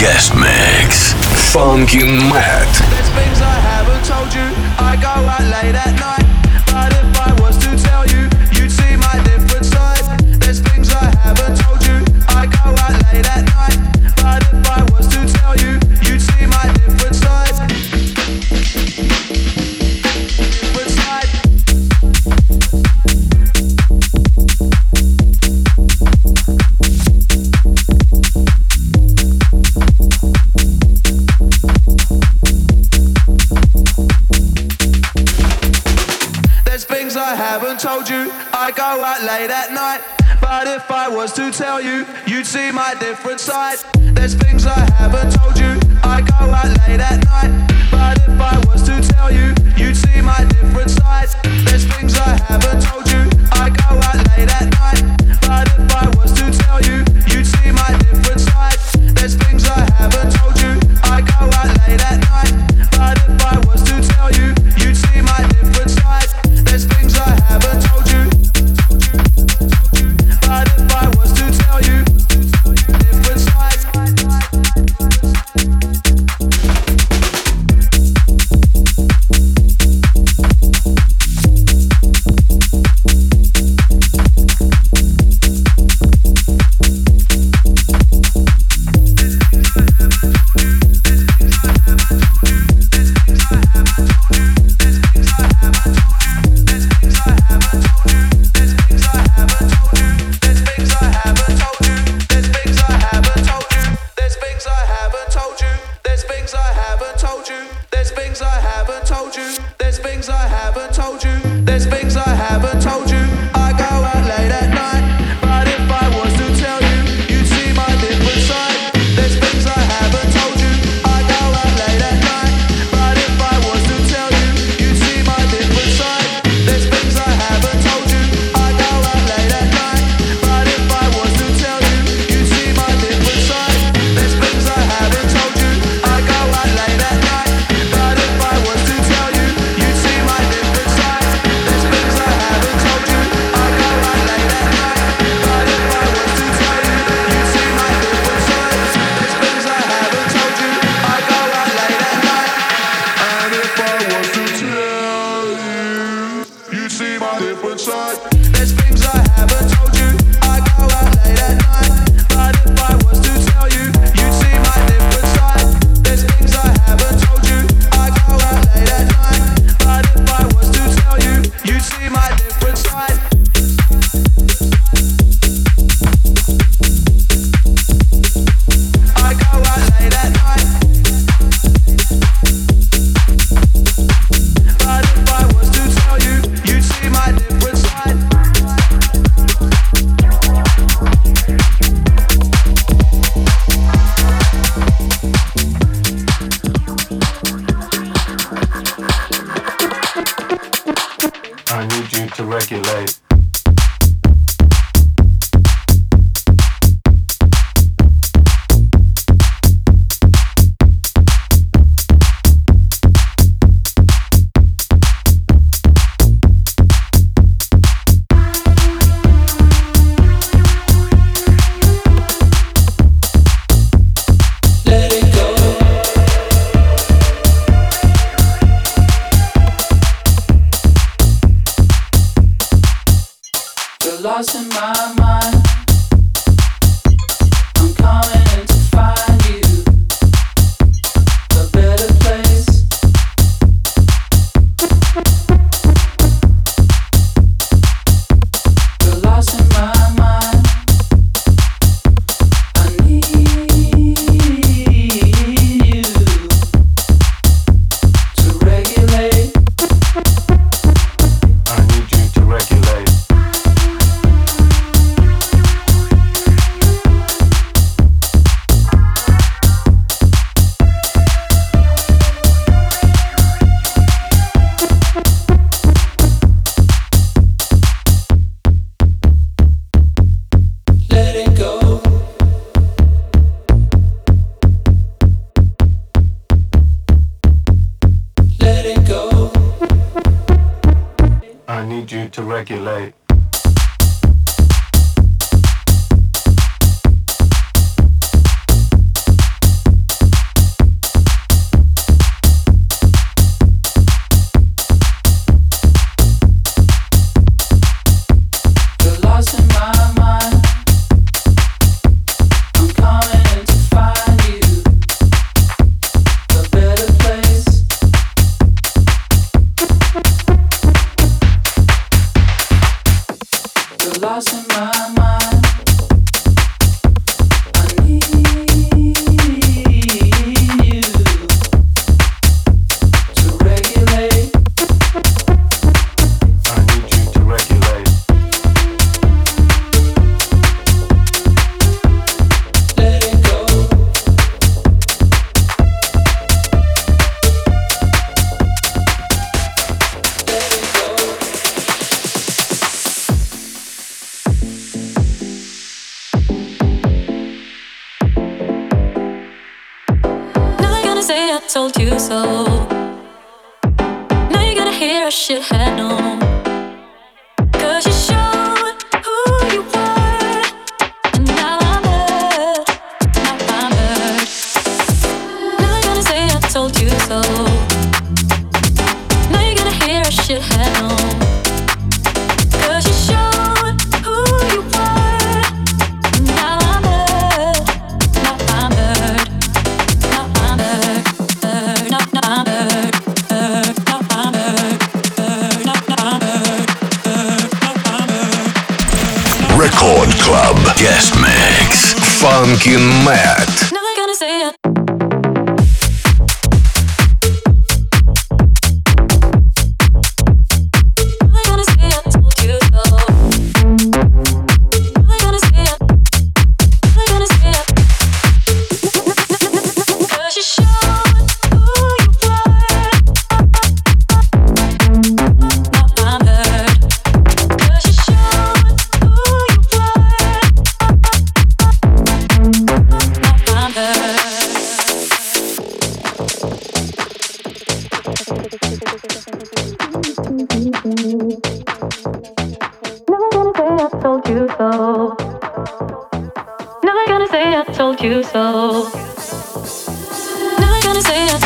guest mix. Funkin Matt. There's things I haven't told you. I go out late at night. late at night. But if I was to tell you, you'd see my different side. There's things I haven't told you. I go out late at night. things I haven't told you. There's things I haven't told you.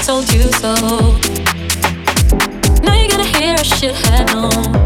told you so. Now you're gonna hear I should have known.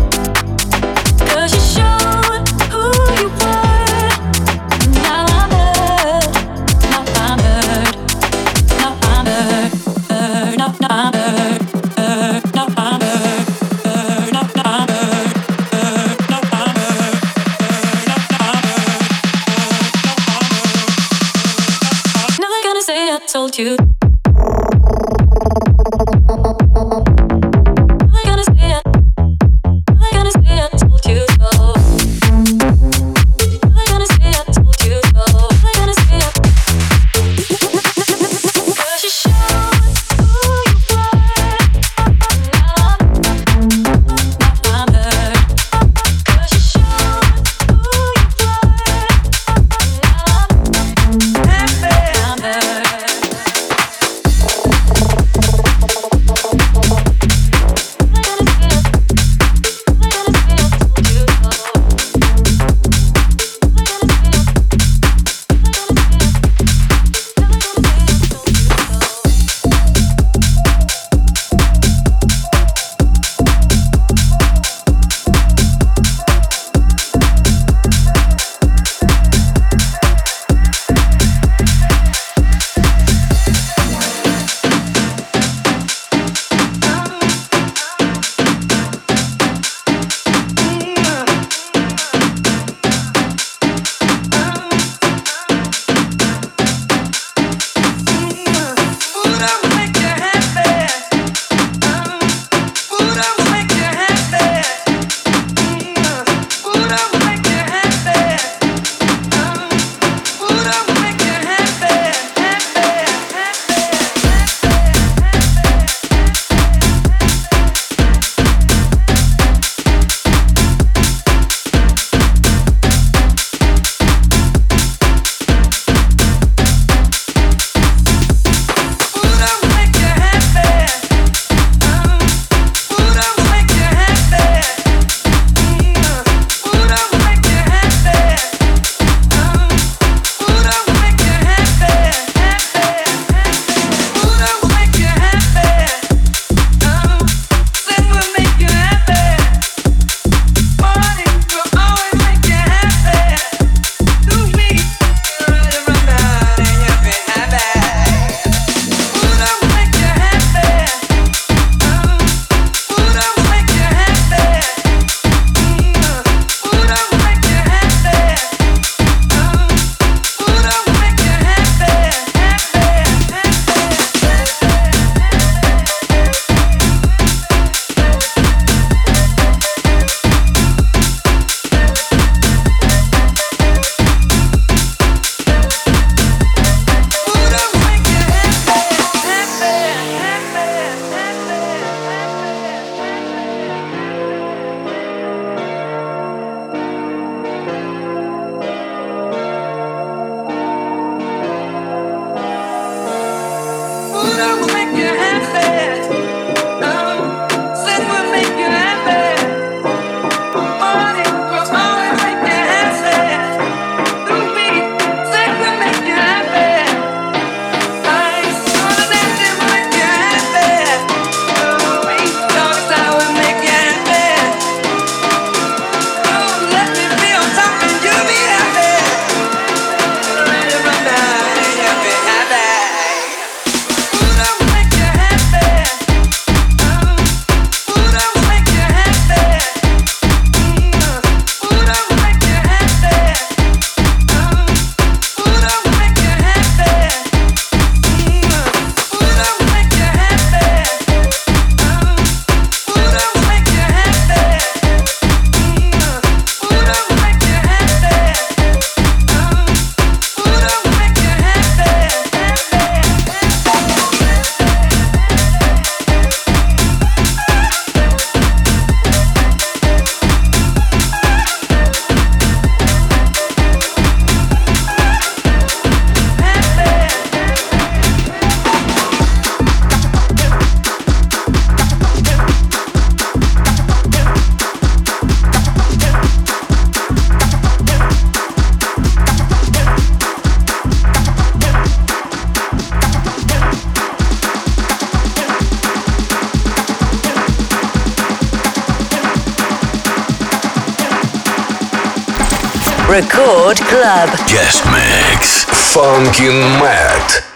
Guest Mix. Funkin Matt.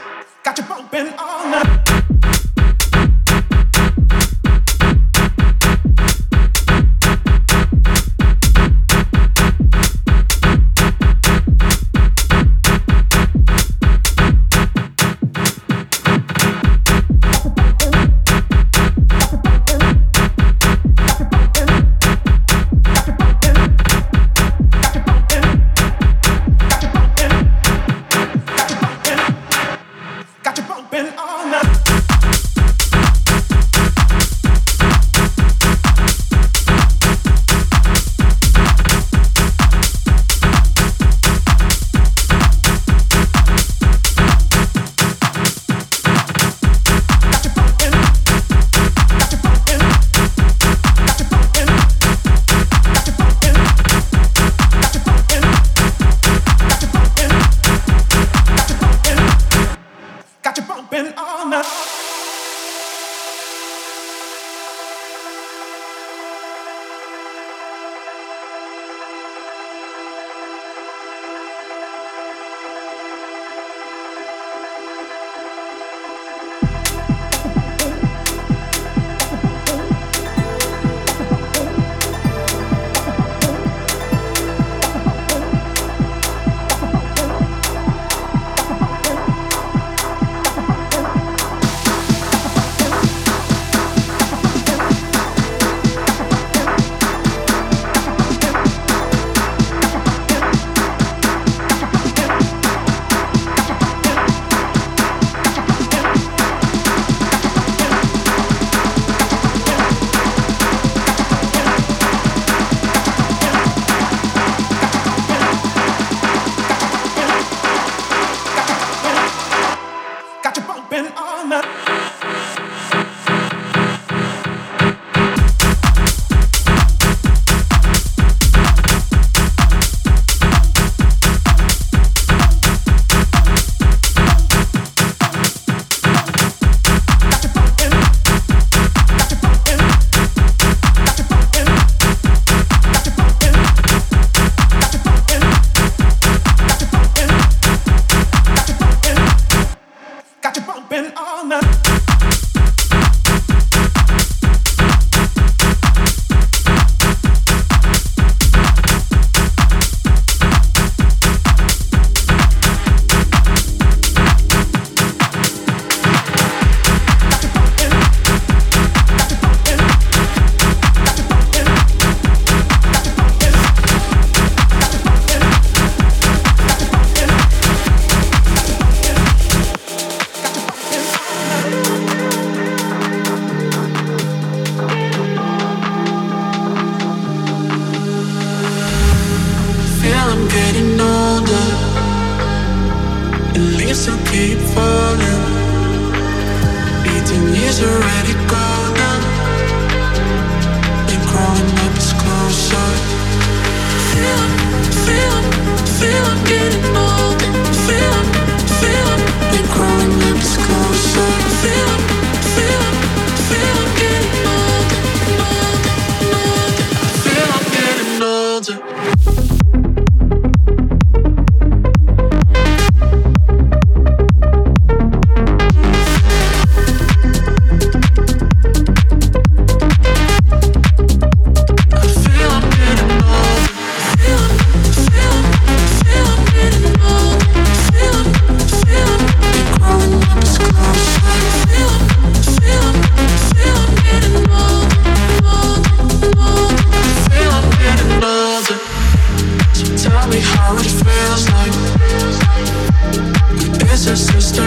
just a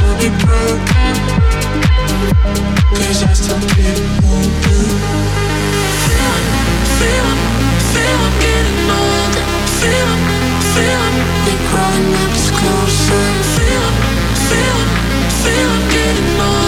to be I still Feel, feel, feel I'm getting older. We're closer Feel, feel, feel I'm getting older.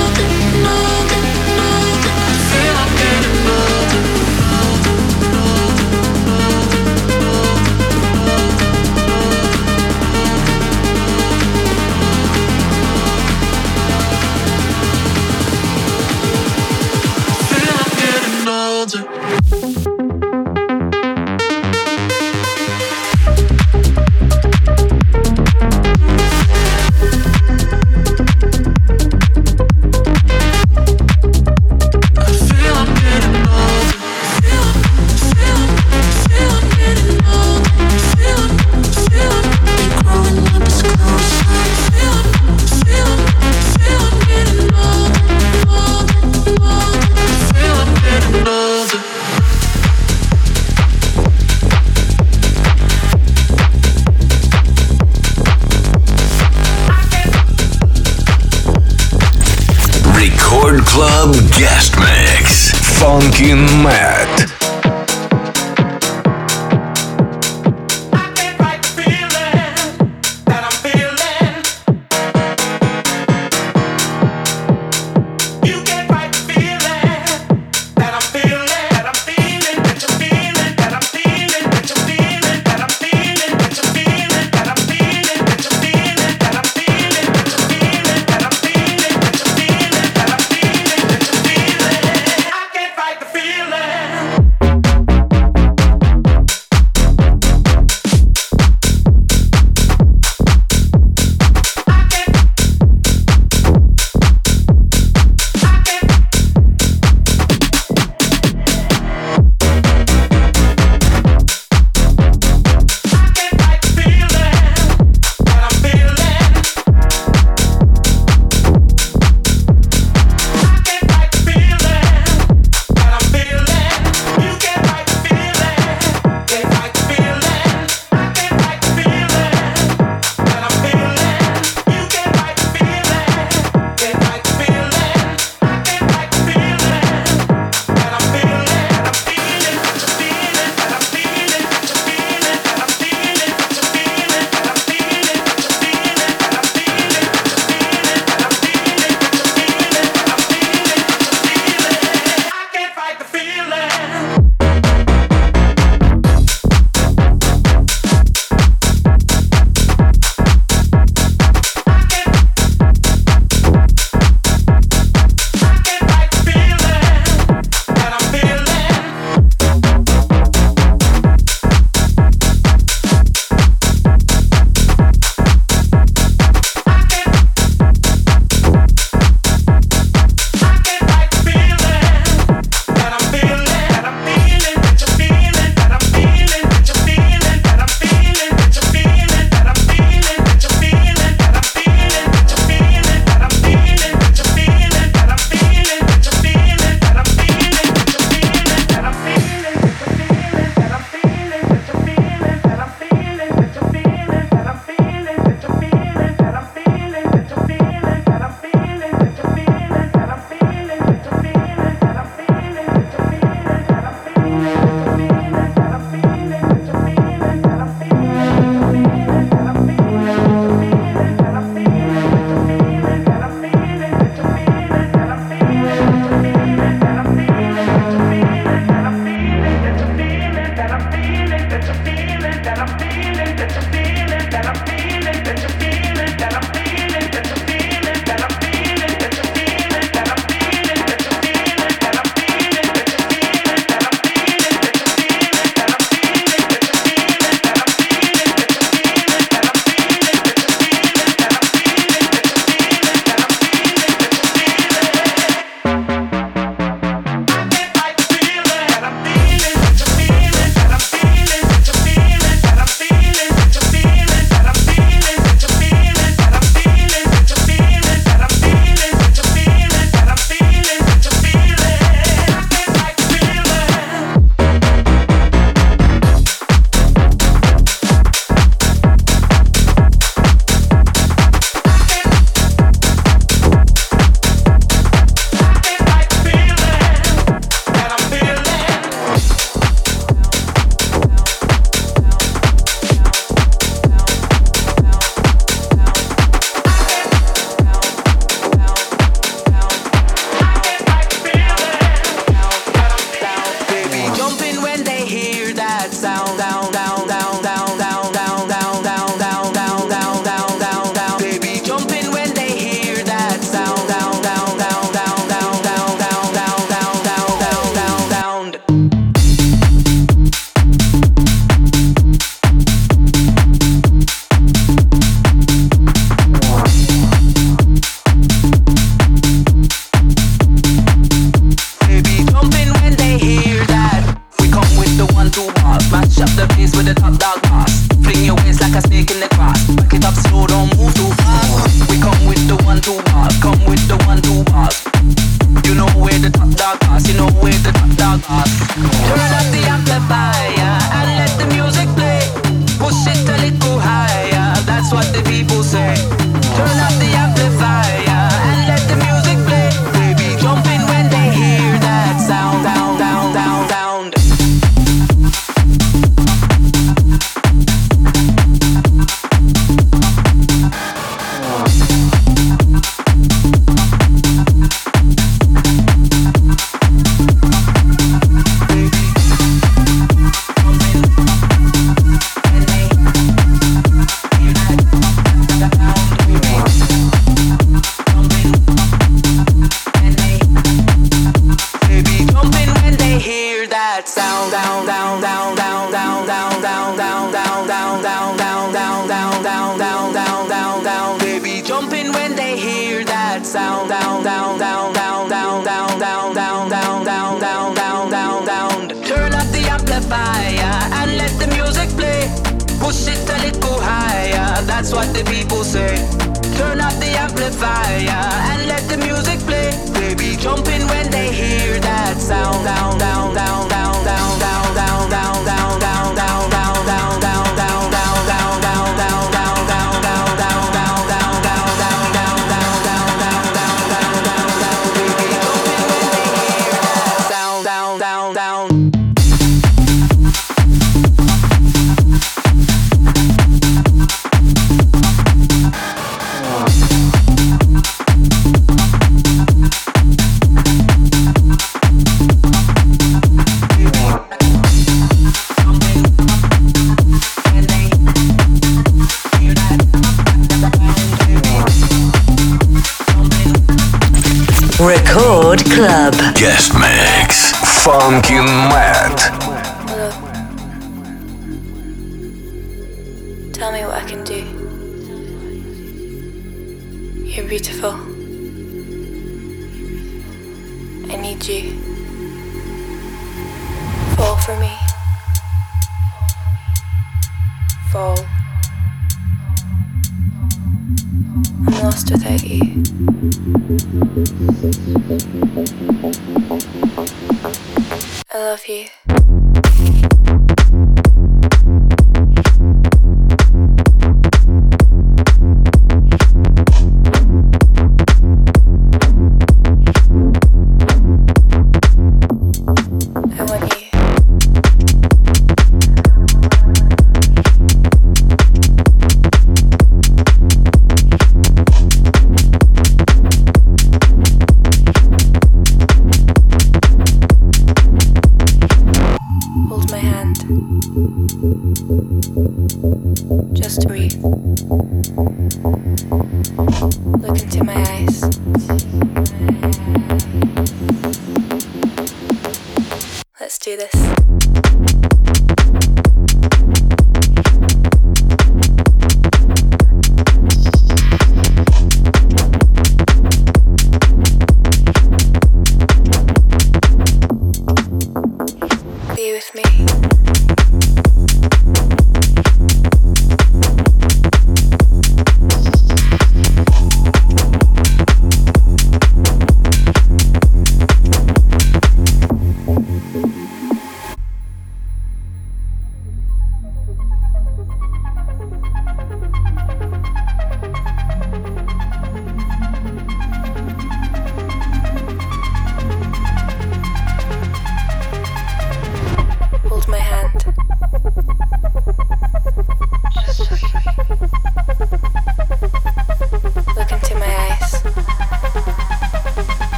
Funkin Matt.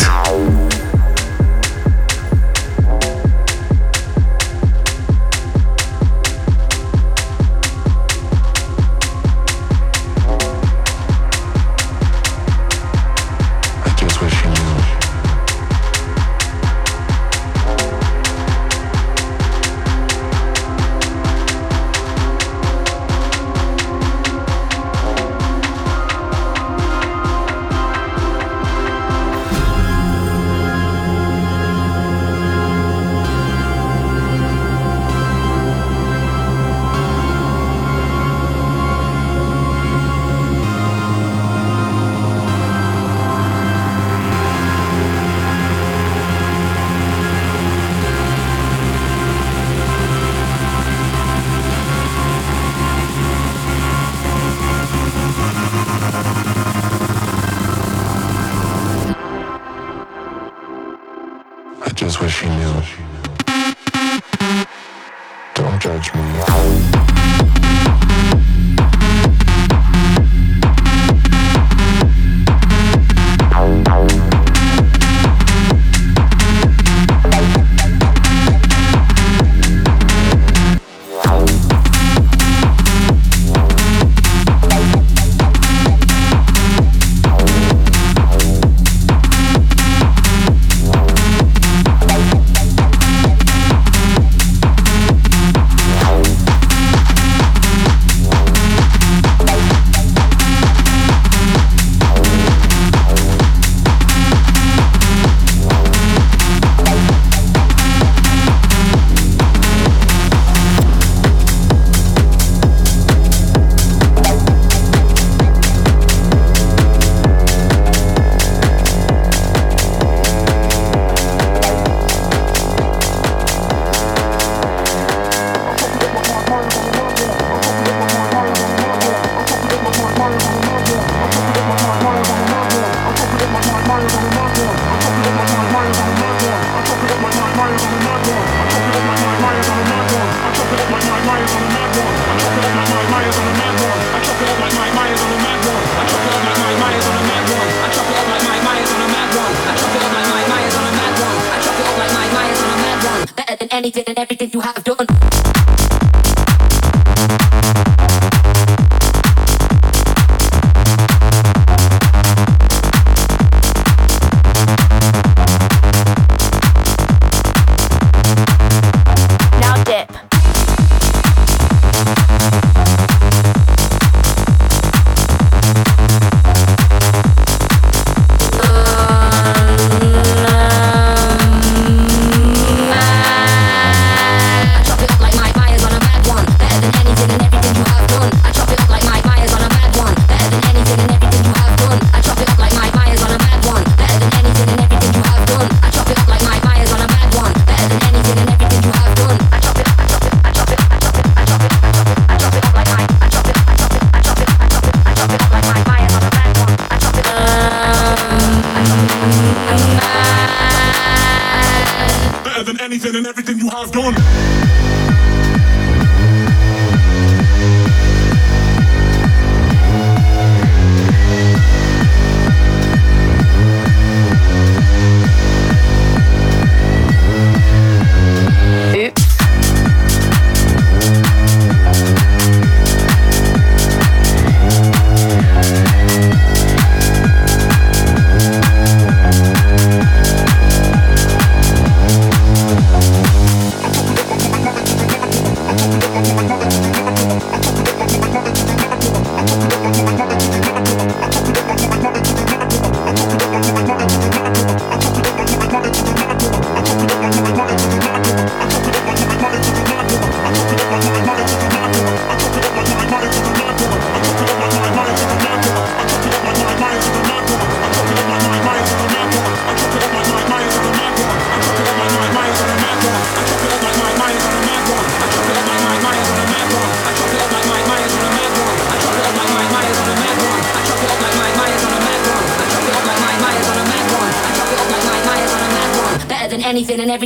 Matt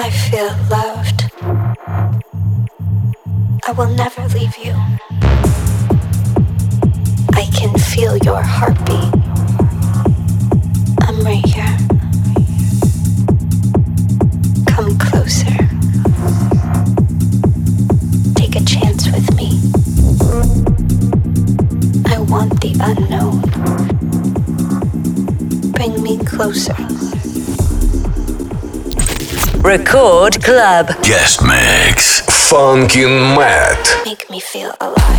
I feel loved. I will never leave you. I can feel your heartbeat. I'm right here. Come closer. Take a chance with me. I want the unknown. Bring me closer. Record Club. Guest mix. Funkin Matt. Make me feel alive.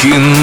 Funky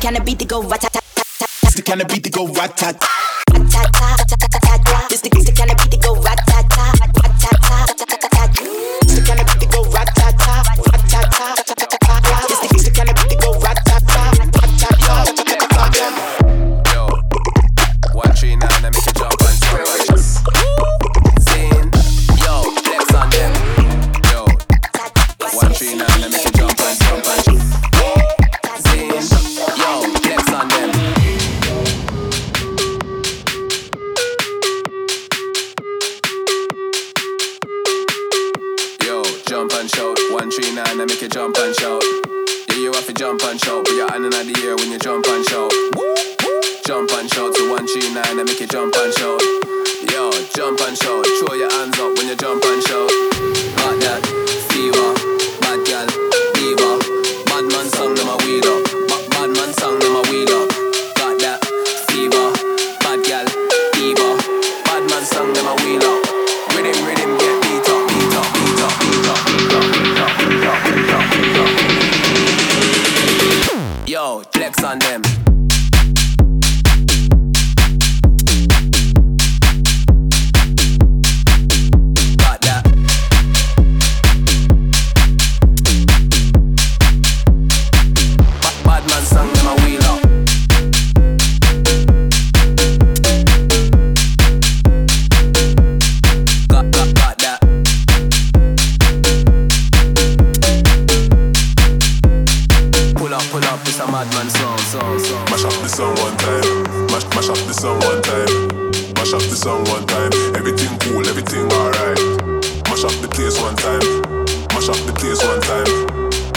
kind of beat go rat tat tat. It's the kind of beat that go. Rat tat tat. Mash up the song one time. Mash, mash up the song one time. Mash up the song one time. Everything cool, everything alright. Mash up the place one time. Mash up the place one time.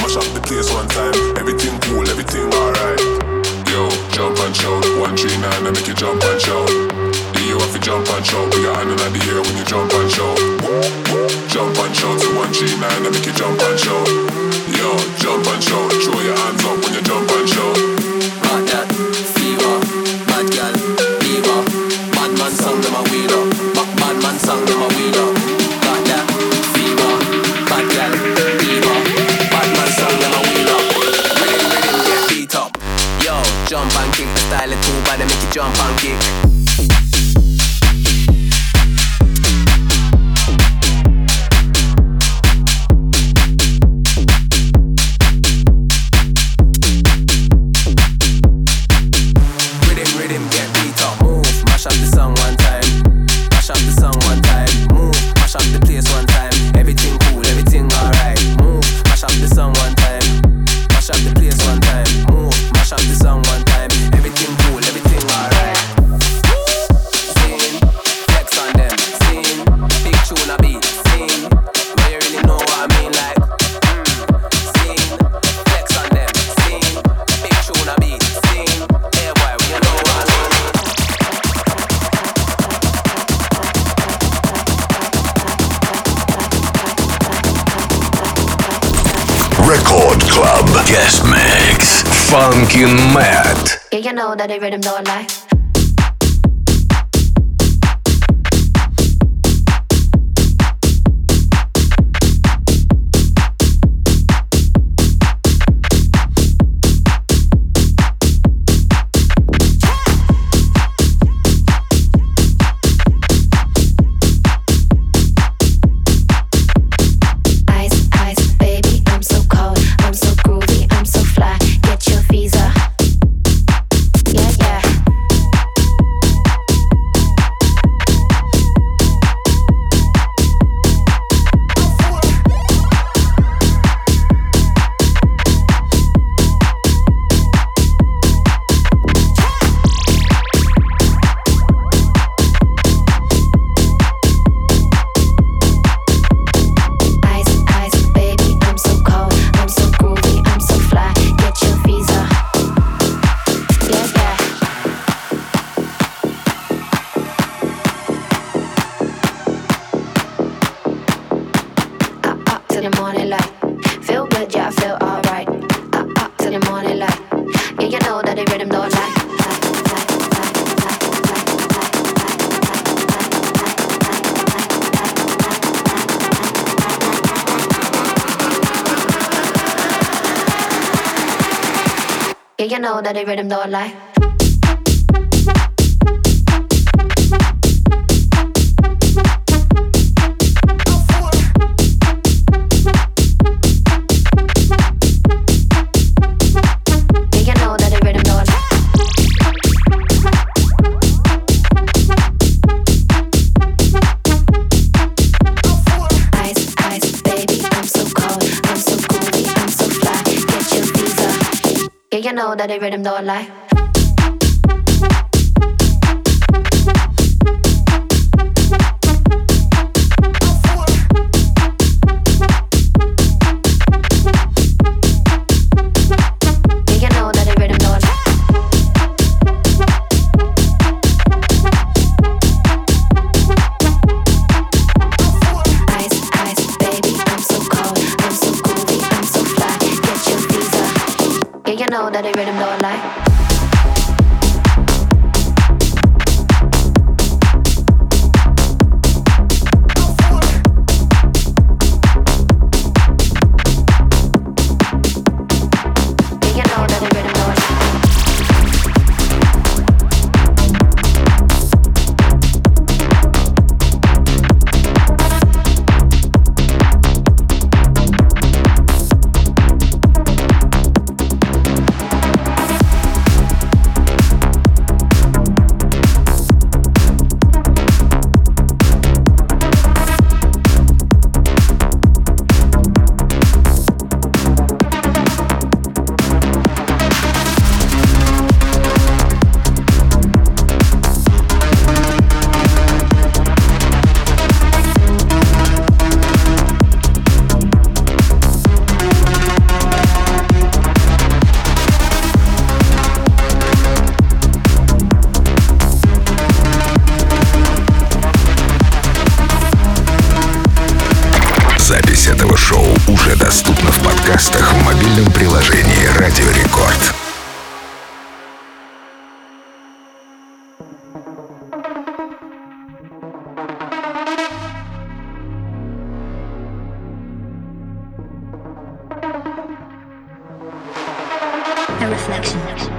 Mash up the place one time. Everything cool, everything alright. Yo, jump and shout. One three nine, I make you jump and shout. You have to jump and shout. Put your hand in the air when you jump and shout. Jump and shout. to one three nine, I make you jump and shout. Yo, jump and shout. Throw your hands up when on fire. know that they read him, no lie. know that the rhythm don't lie. know that it rhythm don't lie. know that they rhythm don't lie. Reflection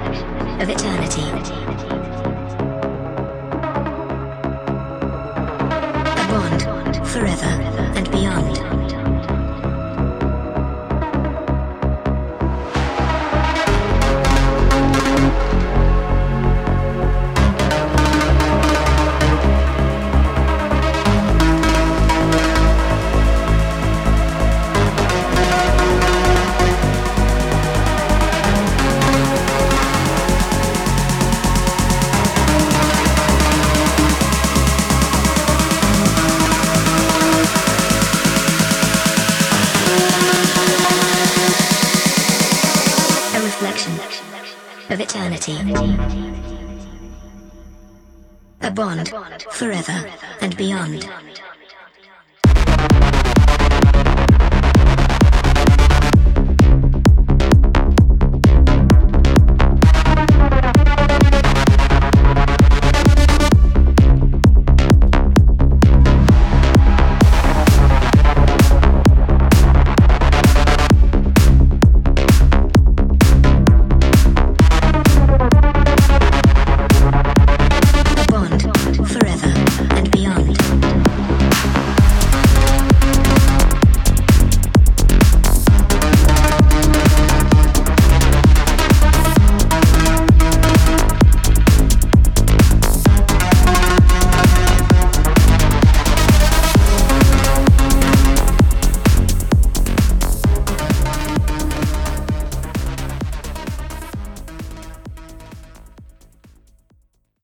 forever.